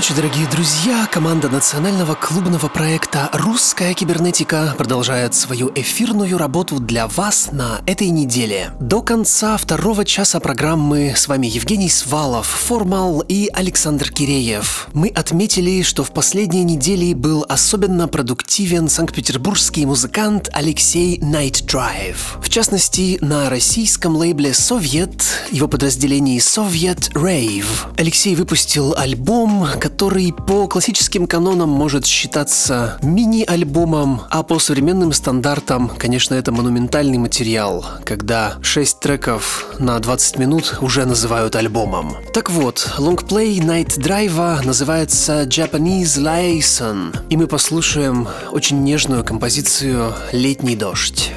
Ночи, дорогие друзья! Команда национального клубного проекта «Русская кибернетика» продолжает свою эфирную работу для вас на этой неделе. До конца второго часа программы с вами Евгений Свалов, Формал и Александр Киреев. Мы отметили, что в последние недели был особенно продуктивен санкт-петербургский музыкант Алексей Night Drive. В частности, на российском лейбле «Совет» его подразделении «Совет Rave». Алексей выпустил альбом, который по классическим канонам может считаться мини-альбомом, а по современным стандартам, конечно, это монументальный материал, когда 6 треков на 20 минут уже называют альбомом. Так вот, лонгплей Night Drive называется Japanese Liaison, и мы послушаем очень нежную композицию «Летний дождь».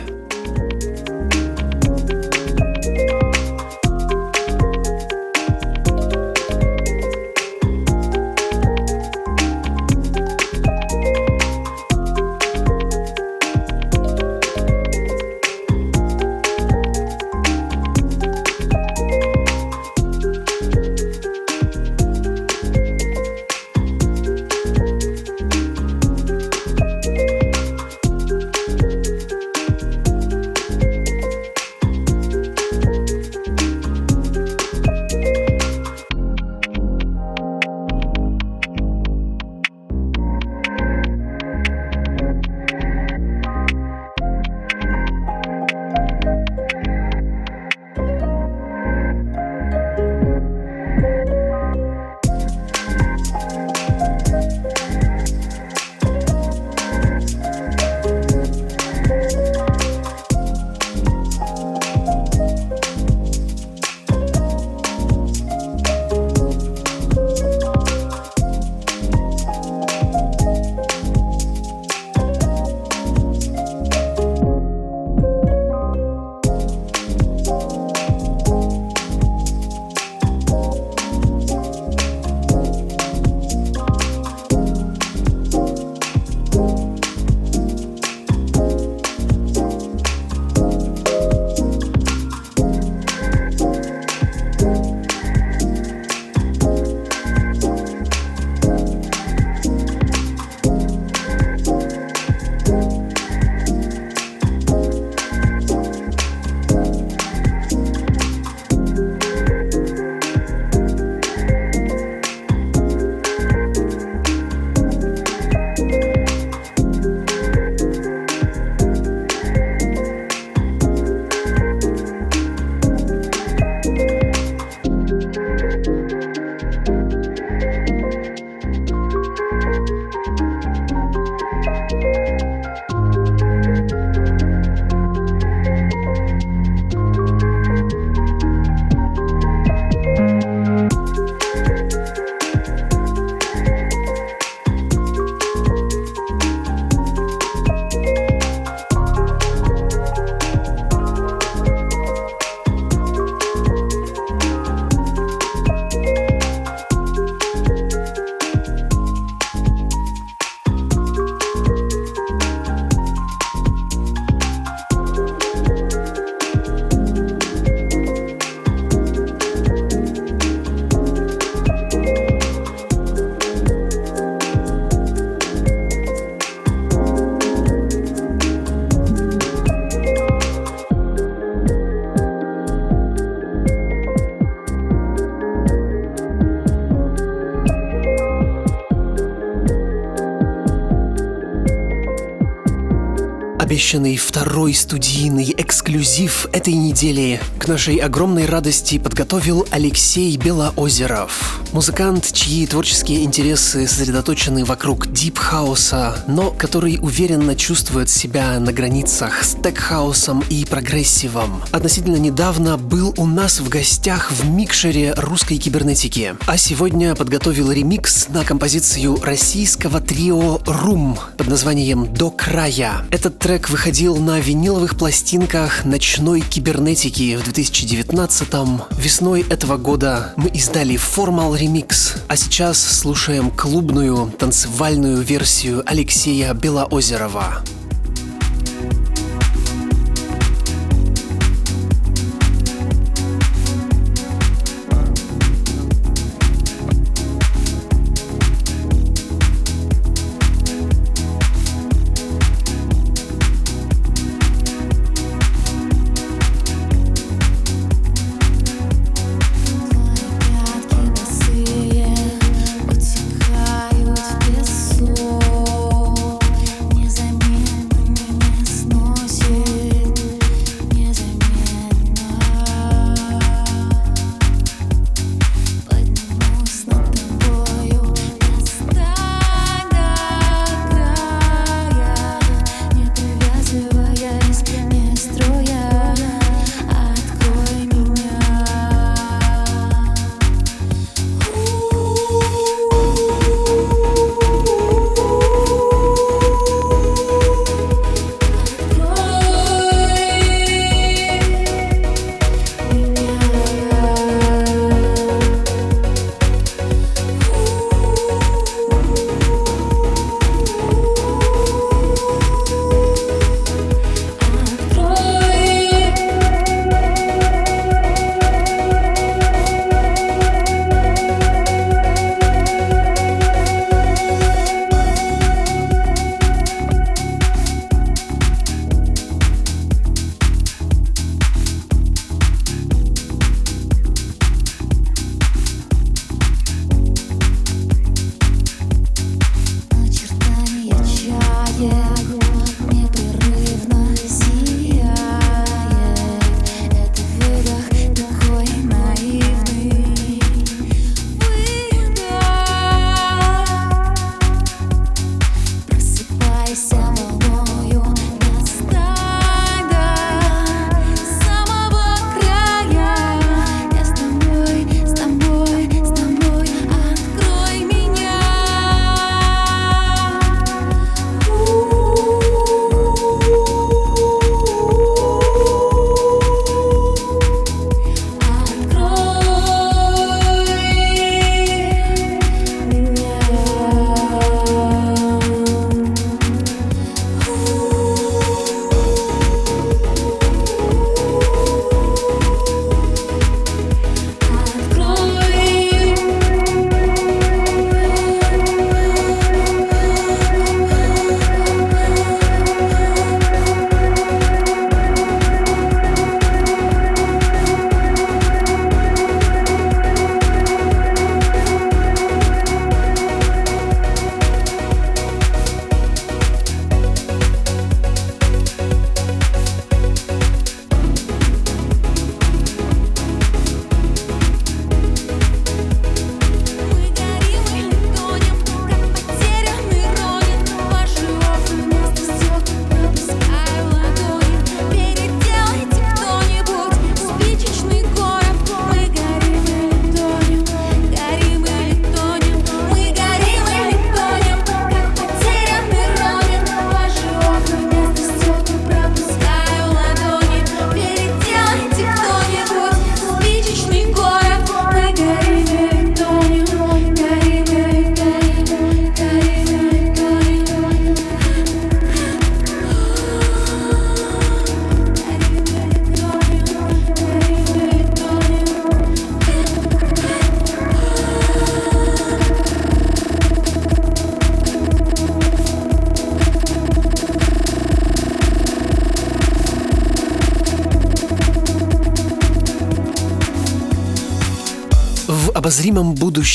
Обещанный второй студийный эксклюзив этой недели к нашей огромной радости подготовил Алексей Белоозеров. Музыкант, чьи творческие интересы сосредоточены вокруг дип-хауса, но который уверенно чувствует себя на границах с тек-хаусом и прогрессивом. Относительно недавно был у нас в гостях в микшере русской кибернетики, а сегодня подготовил ремикс на композицию российского трио «Рум» под названием «До края». Этот трек выходил на виниловых пластинках ночной кибернетики в 2019-м. Весной этого года мы издали формал ремикс, а сейчас слушаем клубную танцевальную версию Алексея Белоозерова.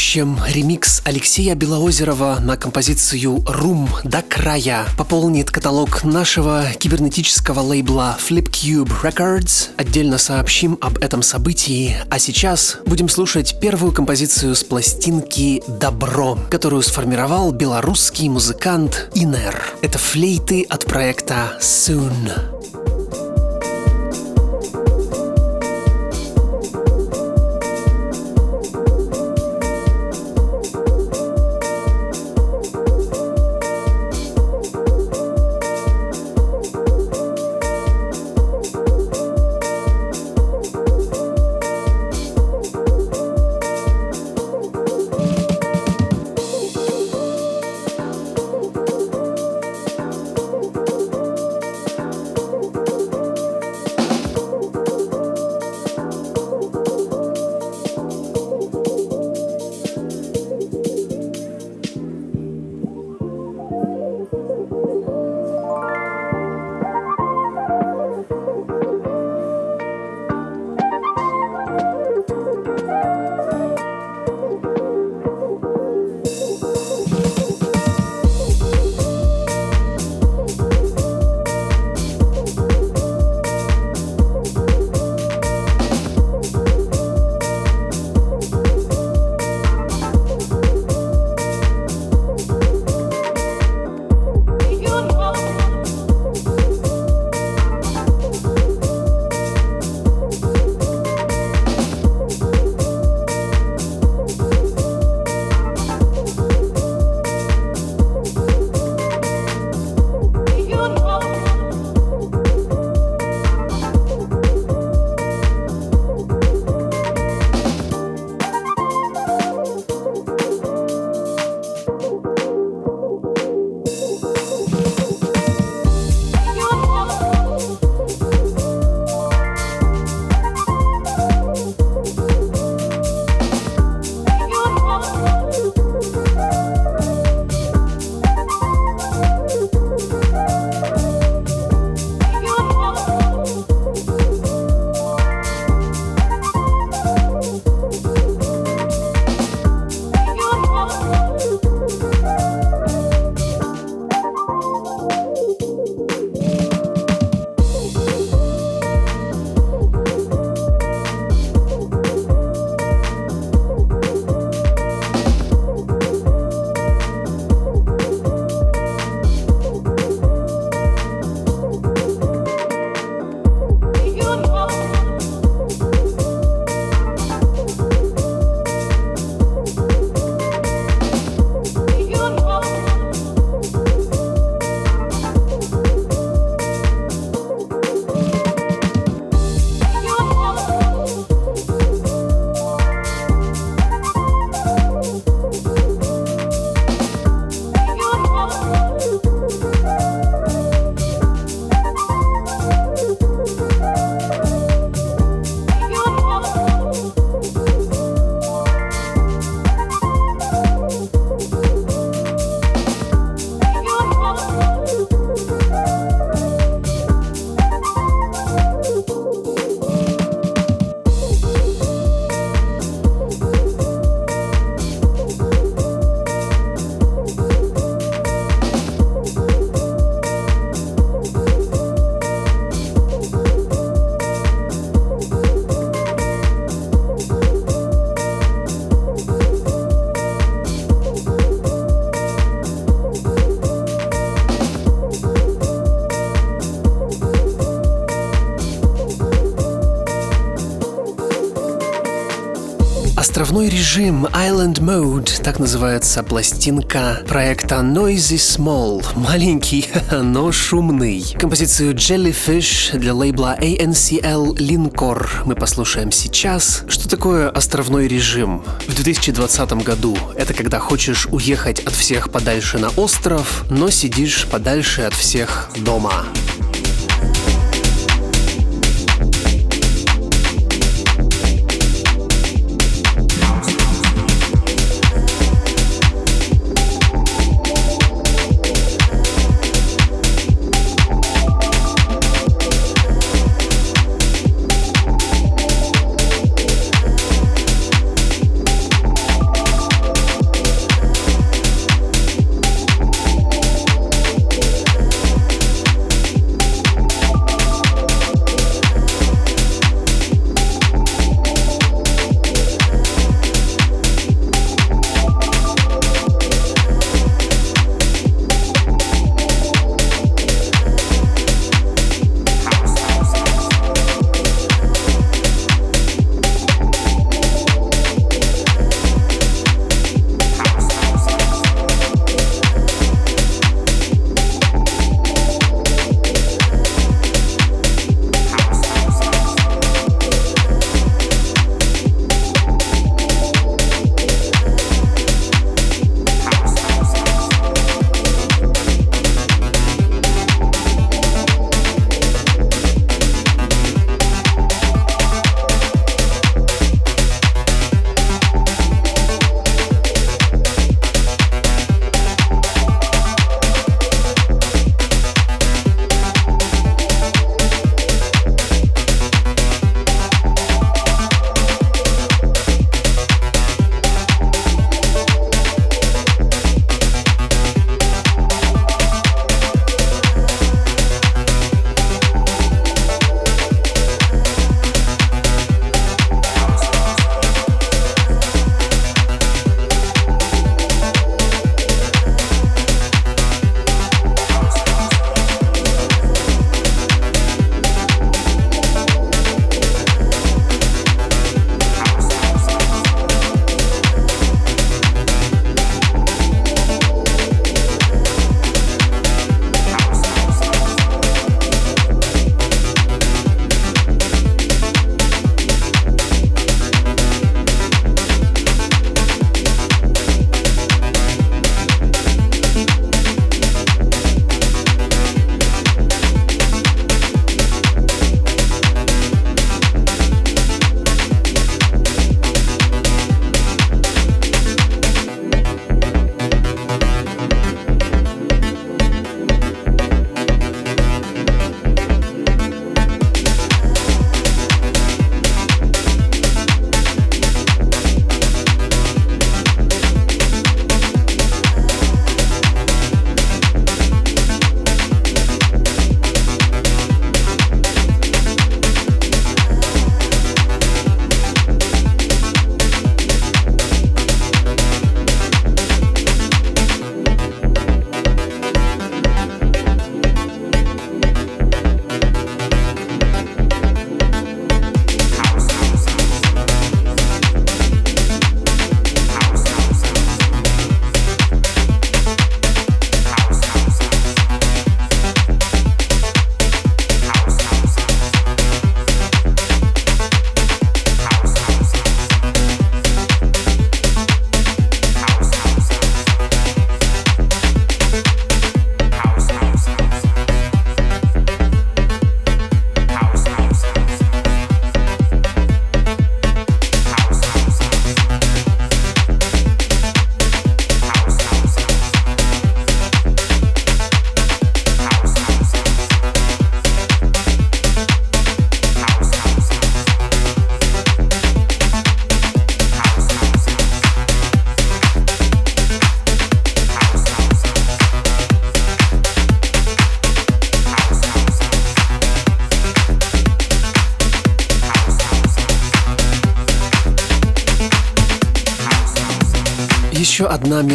Будущем ремикс Алексея Белоозерова на композицию «Рум до края» пополнит каталог нашего кибернетического лейбла Flipcube Records. Отдельно сообщим об этом событии, а сейчас будем слушать первую композицию с пластинки «Добро», которую сформировал белорусский музыкант Инер. Это флейты от проекта Soon. Островной режим Island Mode, так называется пластинка проекта Noisy Small, маленький, но шумный. Композицию Jellyfish для лейбла ANCL Linkor мы послушаем сейчас. Что такое островной режим? В 2020 году это когда хочешь уехать от всех подальше на остров, но сидишь подальше от всех дома.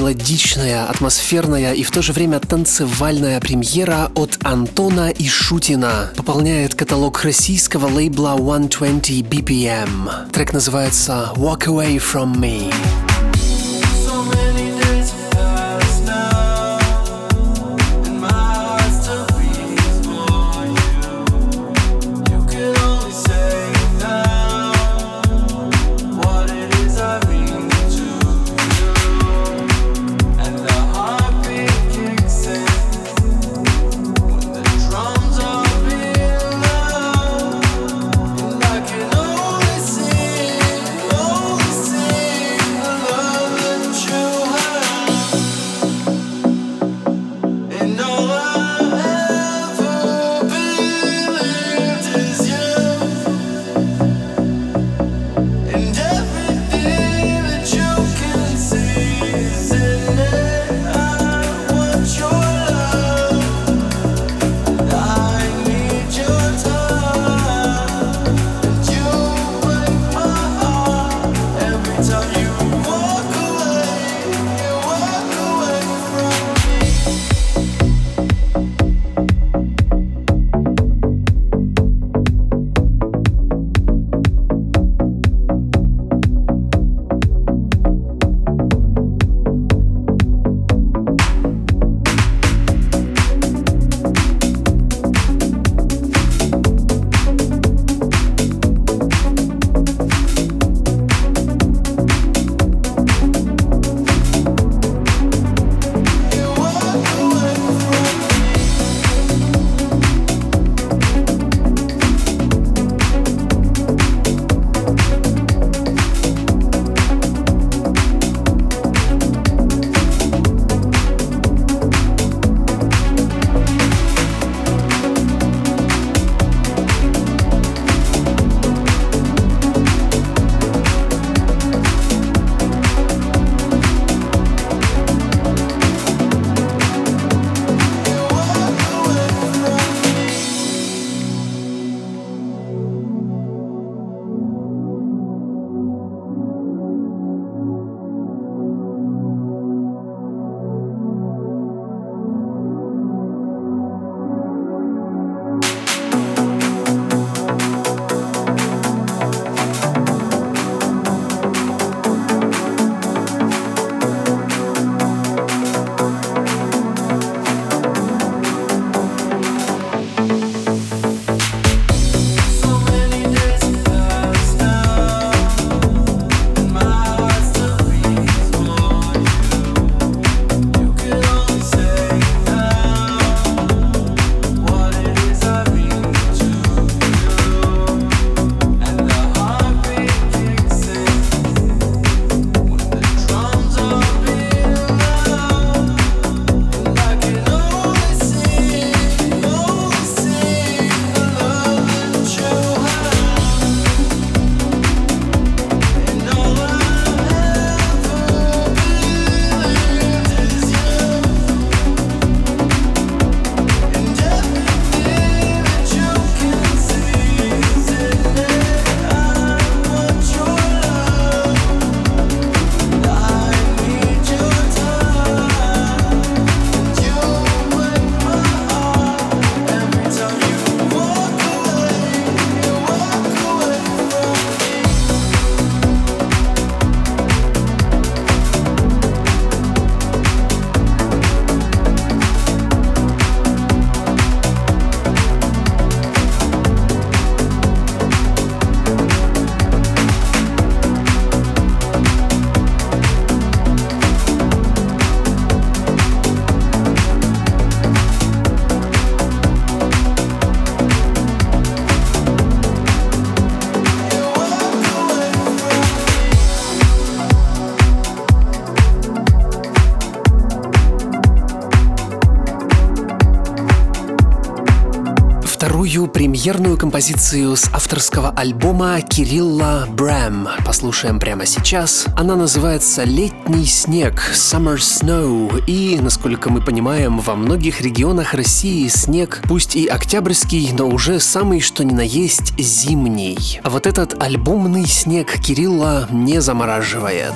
Мелодичная, атмосферная и в то же время танцевальная премьера от Антона и Шутина пополняет каталог российского лейбла 120 BPM. Трек называется Walk Away From Me. Премьерную композицию с авторского альбома Кирилла Брэм. Послушаем прямо сейчас. Она называется «Летний снег» Summer Snow. И, насколько мы понимаем, во многих регионах России снег, пусть и октябрьский, но уже самый что ни на есть зимний. А вот этот альбомный снег Кирилла не замораживает.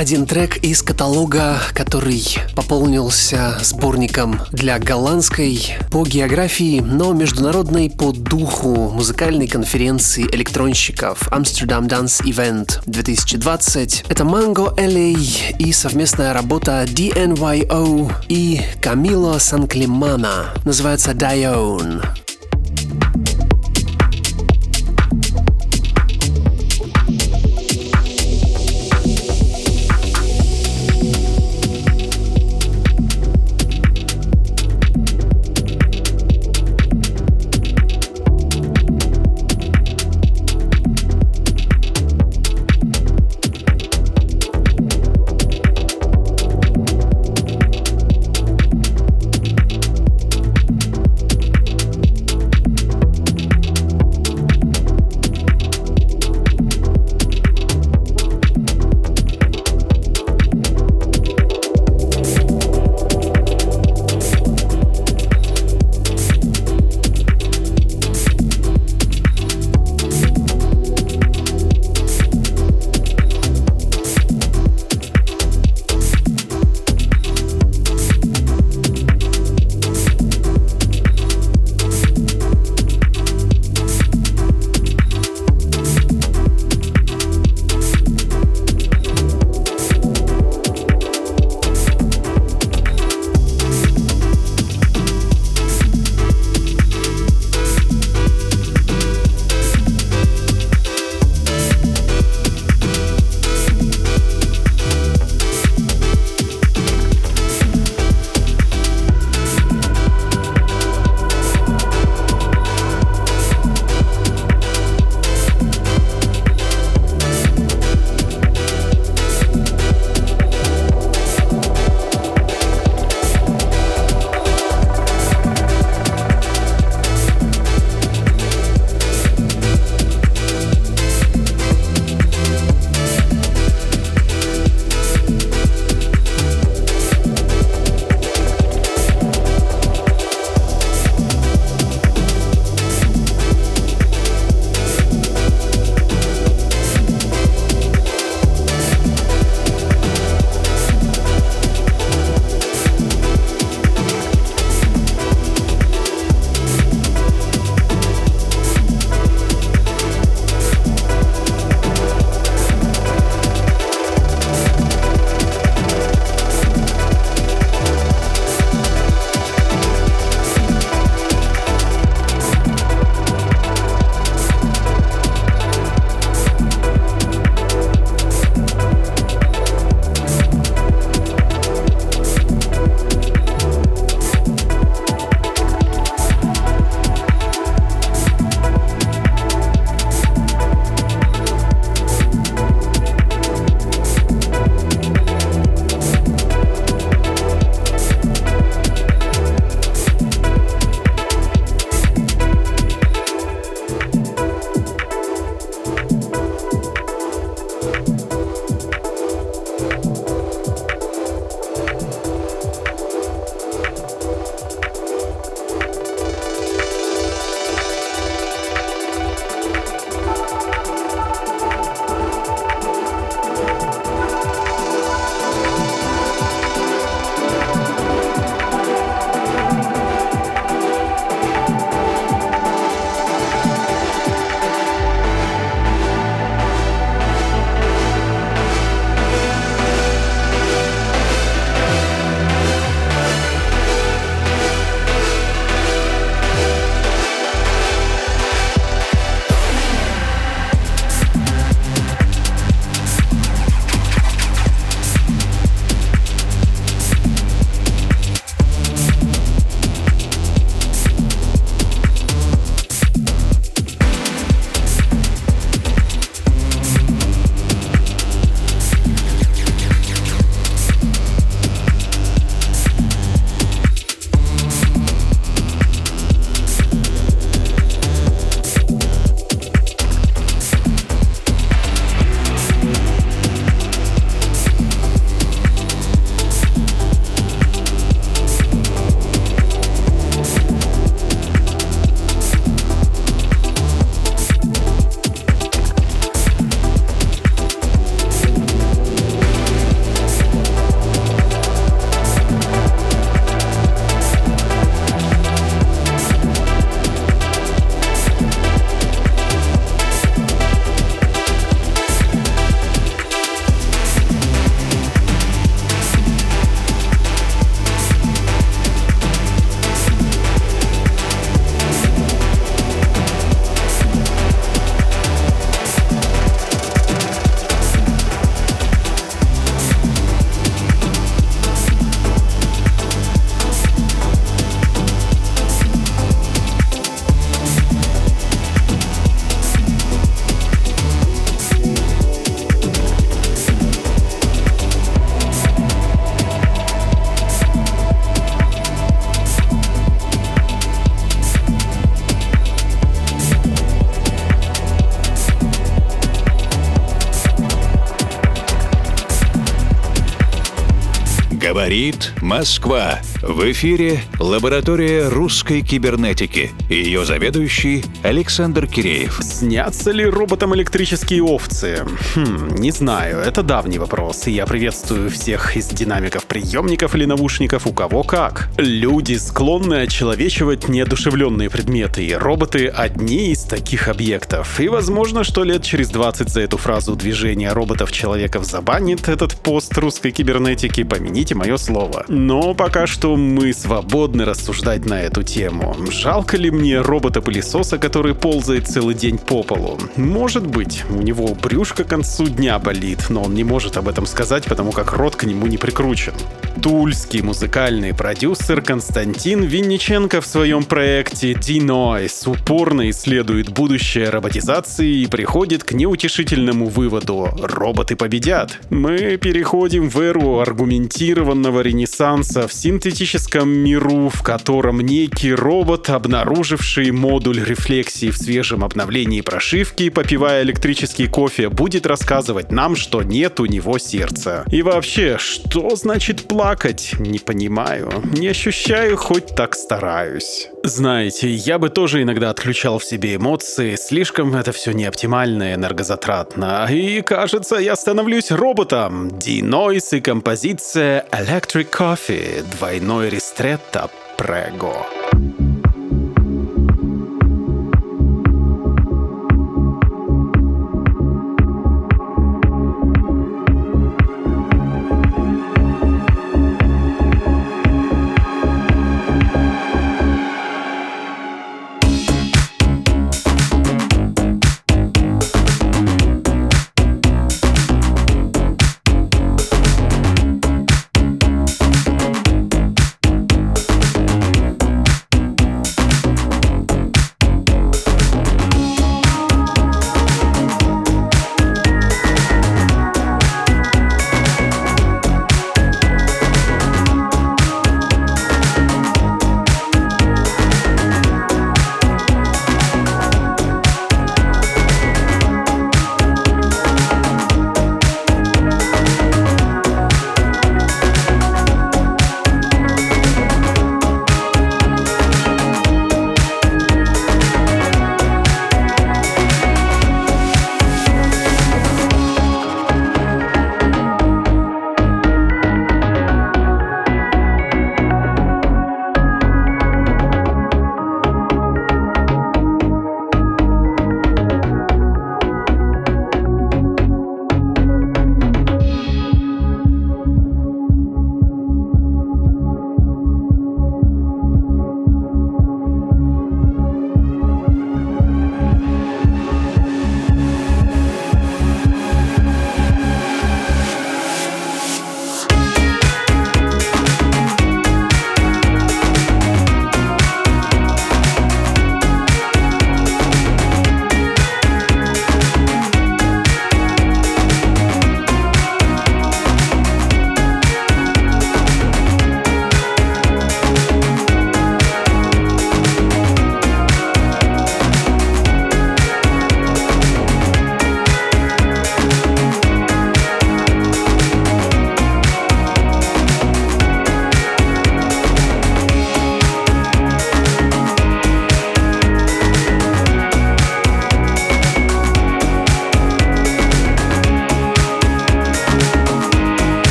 Один трек из каталога, который пополнился сборником для голландской по географии, но международной по духу музыкальной конференции электронщиков Amsterdam Dance Event 2020. Это Mango LA и совместная работа DNYO и Камило Санклимана. Называется Dione. Говорит Москва. В эфире лаборатория русской кибернетики. Ее заведующий Александр Киреев. Снятся ли роботам электрические овцы? Хм, не знаю, это давний вопрос, и я приветствую всех из динамиков приемников или наушников, у кого как. Люди склонны очеловечивать неодушевленные предметы, и роботы одни из таких объектов. И возможно, что лет через 20 за эту фразу движения роботов-человеков забанит этот пост русской кибернетики, помяните мое слово. Но пока что мы свободны рассуждать на эту тему. Жалко ли мне робота-пылесоса, который ползает целый день по полу? Может быть, у него брюшко к концу дня болит, но он не может об этом сказать, потому как рот к нему не прикручен. Тульский музыкальный продюсер Константин Винниченко в своем проекте D-Noise упорно исследует будущее роботизации и приходит к неутешительному выводу – роботы победят. Мы переходим в эру аргументированного ренессанса в синтетическом миру, в котором некий робот, обнаруживший модуль рефлексии в свежем обновлении прошивки, попивая электрический кофе, будет рассказывать нам, что нет у него сердца. И вообще, что значит плакать? Не понимаю. Не ощущаю, хоть так стараюсь. Знаете, я бы тоже иногда отключал в себе эмоции, слишком это все неоптимально и энергозатратно. И кажется, я становлюсь роботом. D-Noise и композиция Electric Coffee, двойной рестретто Прего. Благодарим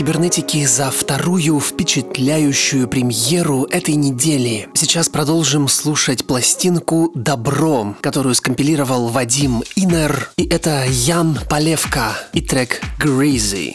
кибернетики за вторую впечатляющую премьеру этой недели. Сейчас продолжим слушать пластинку «Добро», которую скомпилировал Вадим Инер. И это Ян Полевка и трек «Greasy».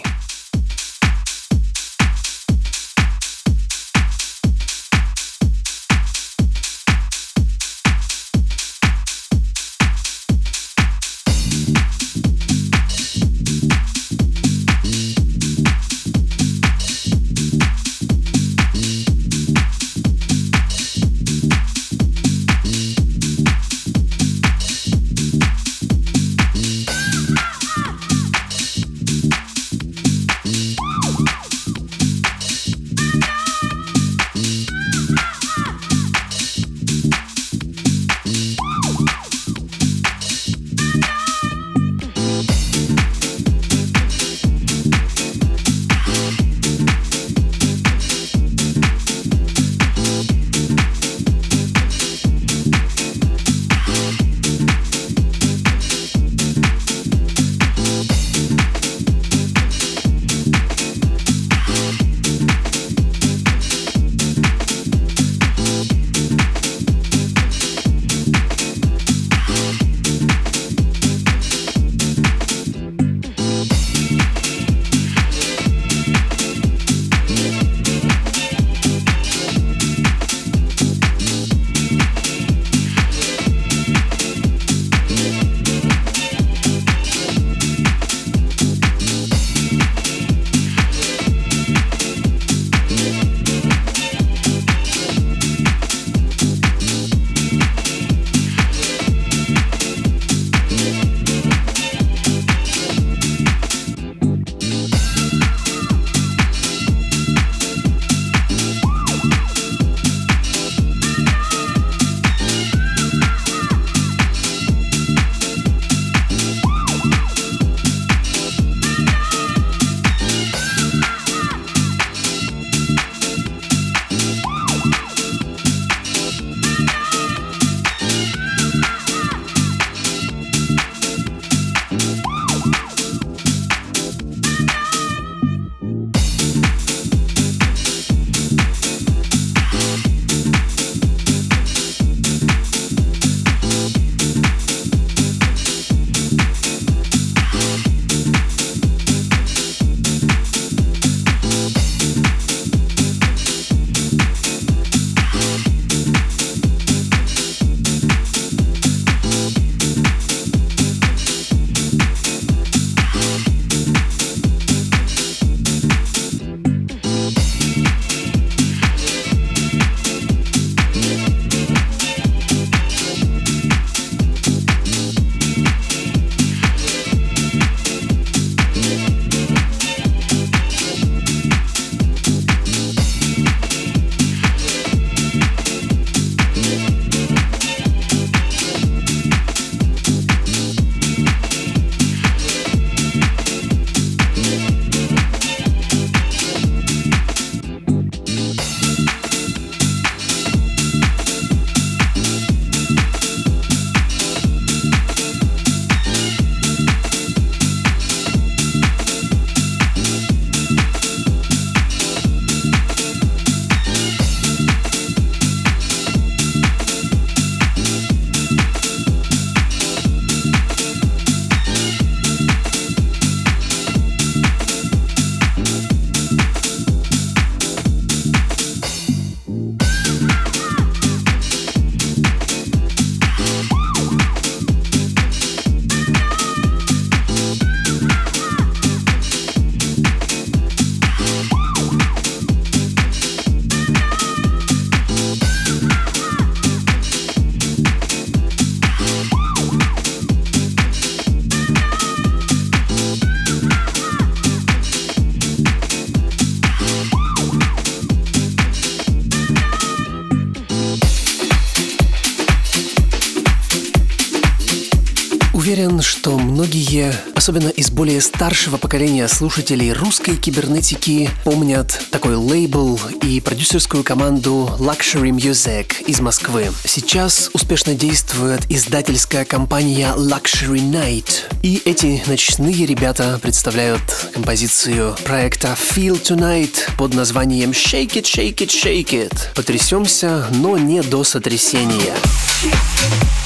Особенно из более старшего поколения слушателей русской кибернетики, помнят такой лейбл и продюсерскую команду Luxury Music из Москвы. Сейчас успешно действует издательская компания Luxury Night. И эти ночные ребята представляют композицию проекта Feel Tonight под названием Shake It, Shake It, Shake It. Потрясемся, но не до сотрясения. Российский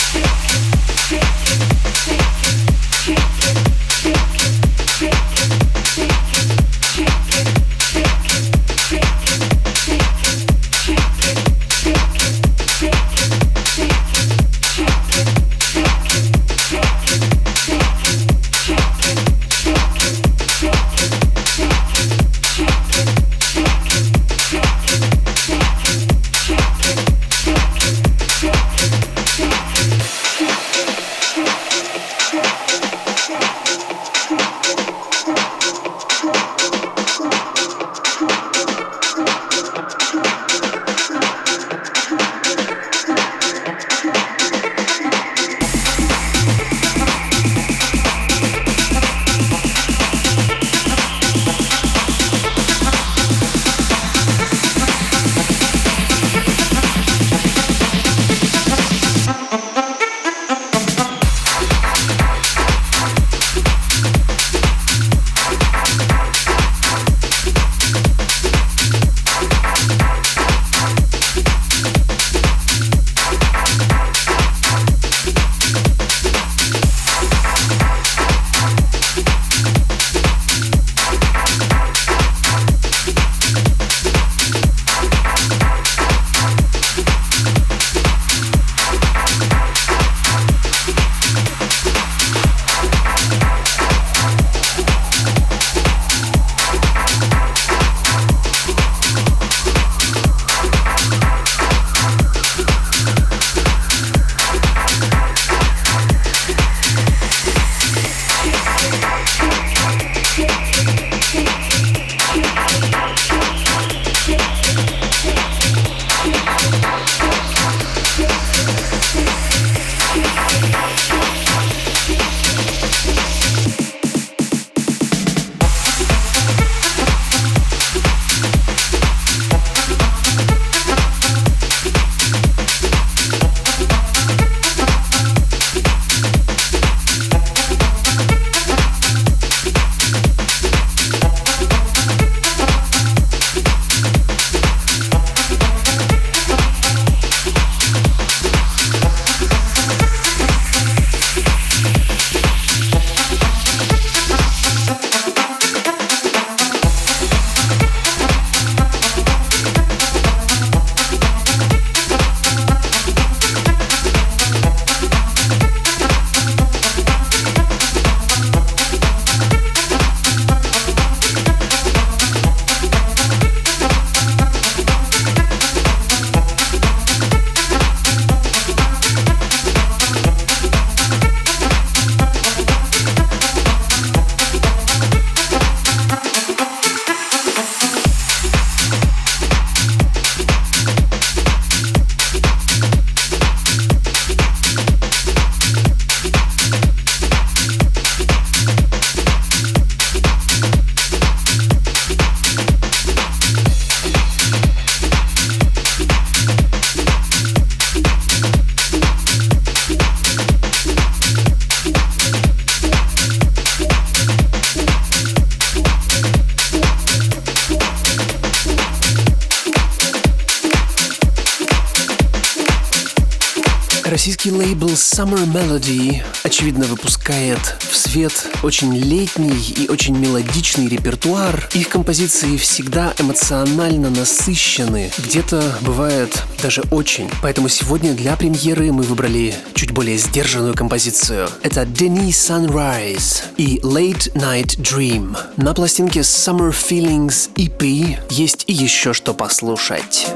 Melody, очевидно, выпускает в свет очень летний и очень мелодичный репертуар. Их композиции всегда эмоционально насыщены, где-то бывает даже очень. Поэтому сегодня для премьеры мы выбрали чуть более сдержанную композицию. Это Denny Sunrise и Late Night Dream. На пластинке Summer Feelings EP есть и еще что послушать.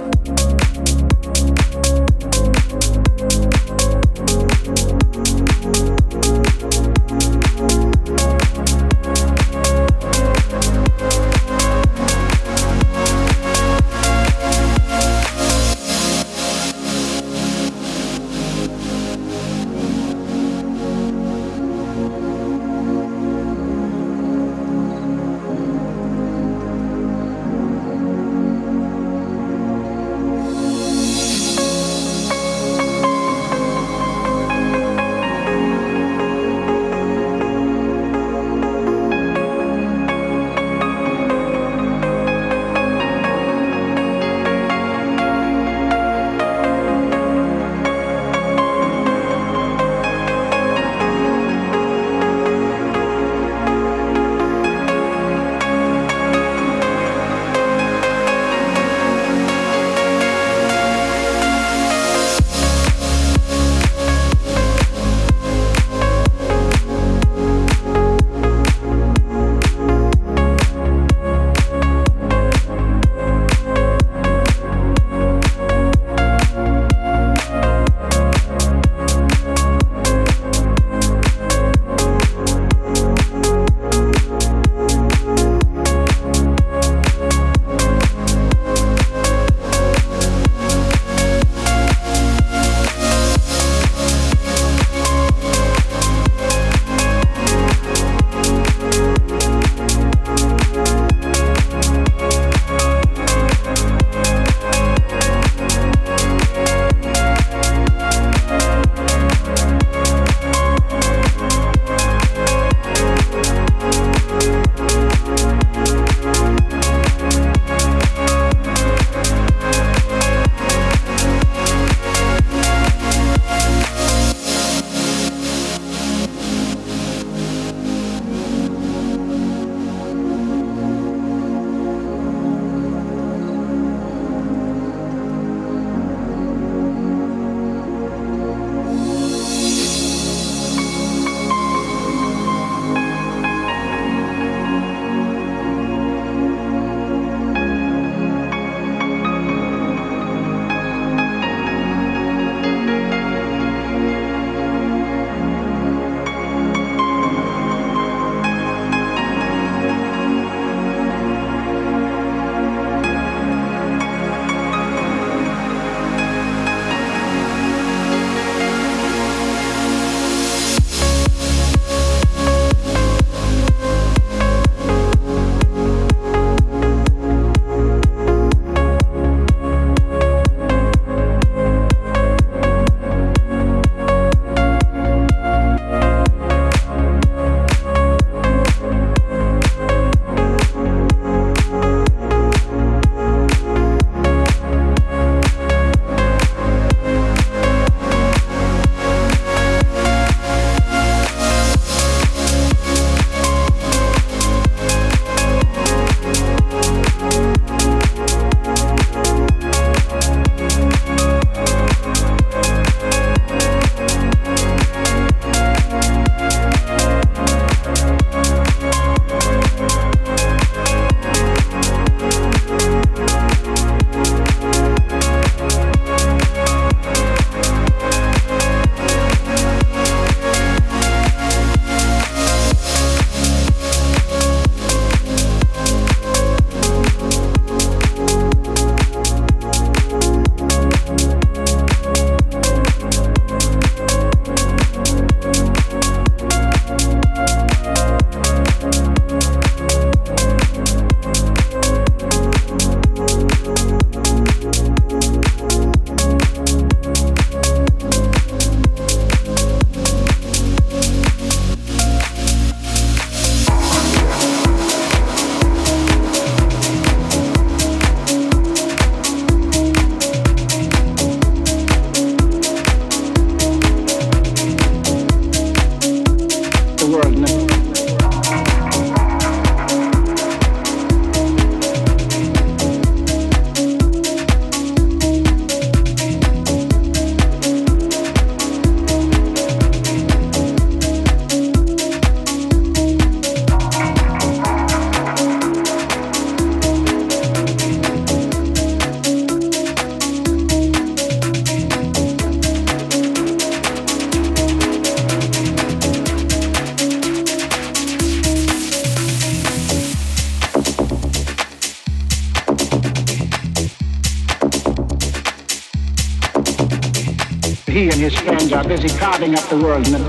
The world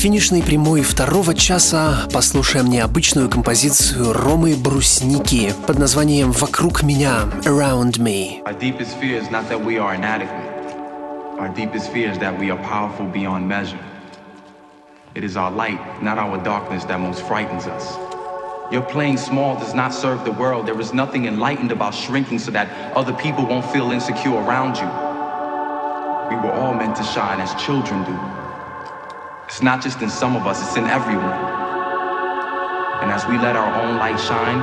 финишной прямой второго часа послушаем необычную композицию Ромы Брусники под названием «Вокруг меня» «Around Me». Our deepest fear is not that we are inadequate. Our deepest fear is that we are powerful beyond measure. It is our light, not our darkness, that most frightens us. Your playing small does not serve the world. There is nothing enlightened about shrinking so that other people won't feel insecure around you. We were all meant to shine as children do. It's not just in some of us, it's in everyone. And as we let our own light shine,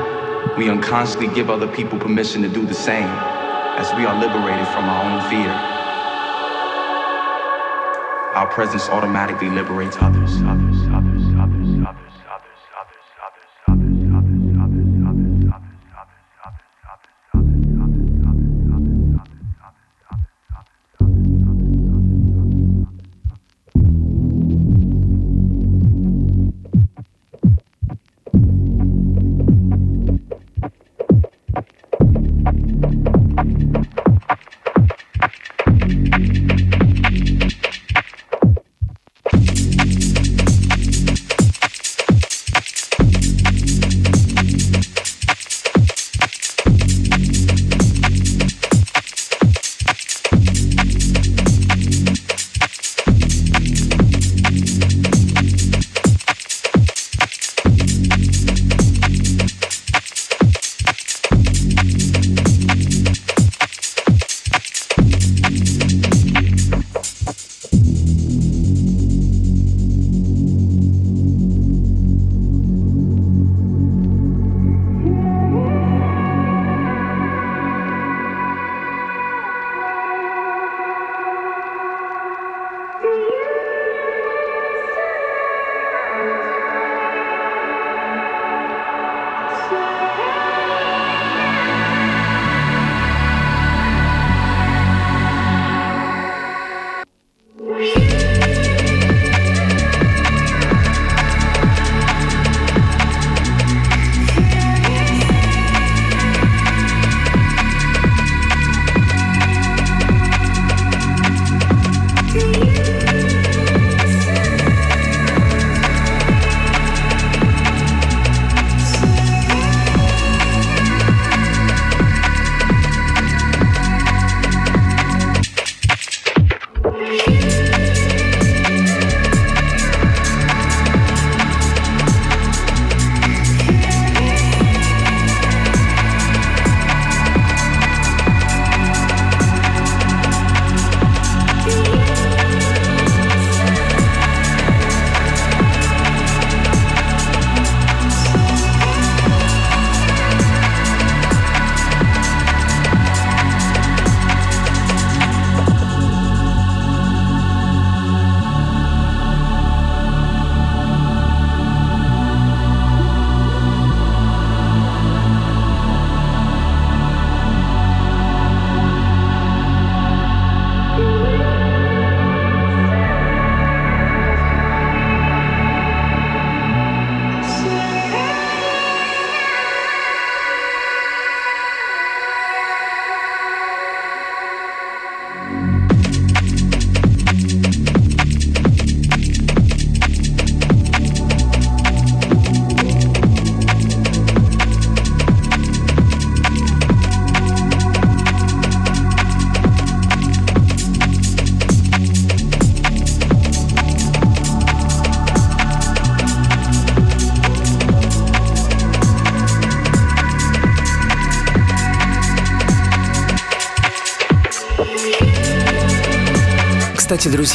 we unconsciously give other people permission to do the same as we are liberated from our own fear. Our presence automatically liberates others, others,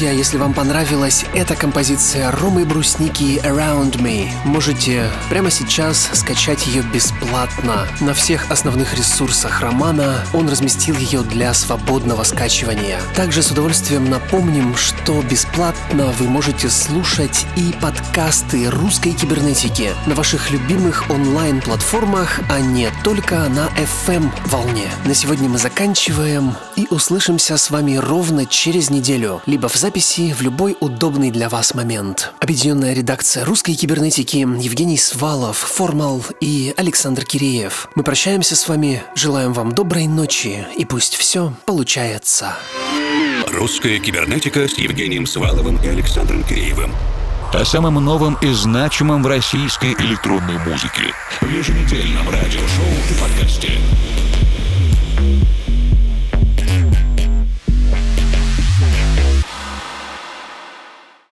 друзья, если вам понравилась эта композиция Ромы Брусники Around Me, можете прямо сейчас скачать ее бесплатно. На всех основных ресурсах романа он разместил ее для свободного скачивания. Также с удовольствием напомним, что бесплатно вы можете слушать и подкасты русской кибернетики на ваших любимых онлайн-платформах, а не только на FM-волне. На сегодня мы заканчиваем и услышимся с вами ровно через неделю, либо в записи в любой удобный для вас момент. Объединенная редакция русской кибернетики Евгений Свалов, Формал и Александр Киреев. Мы прощаемся с вами, желаем вам доброй ночи и пусть все получается. Русская кибернетика с Евгением Сваловым и Александром Киреевым. О самом новом и значимом в российской электронной музыке. В еженедельном радиошоу и подкасте.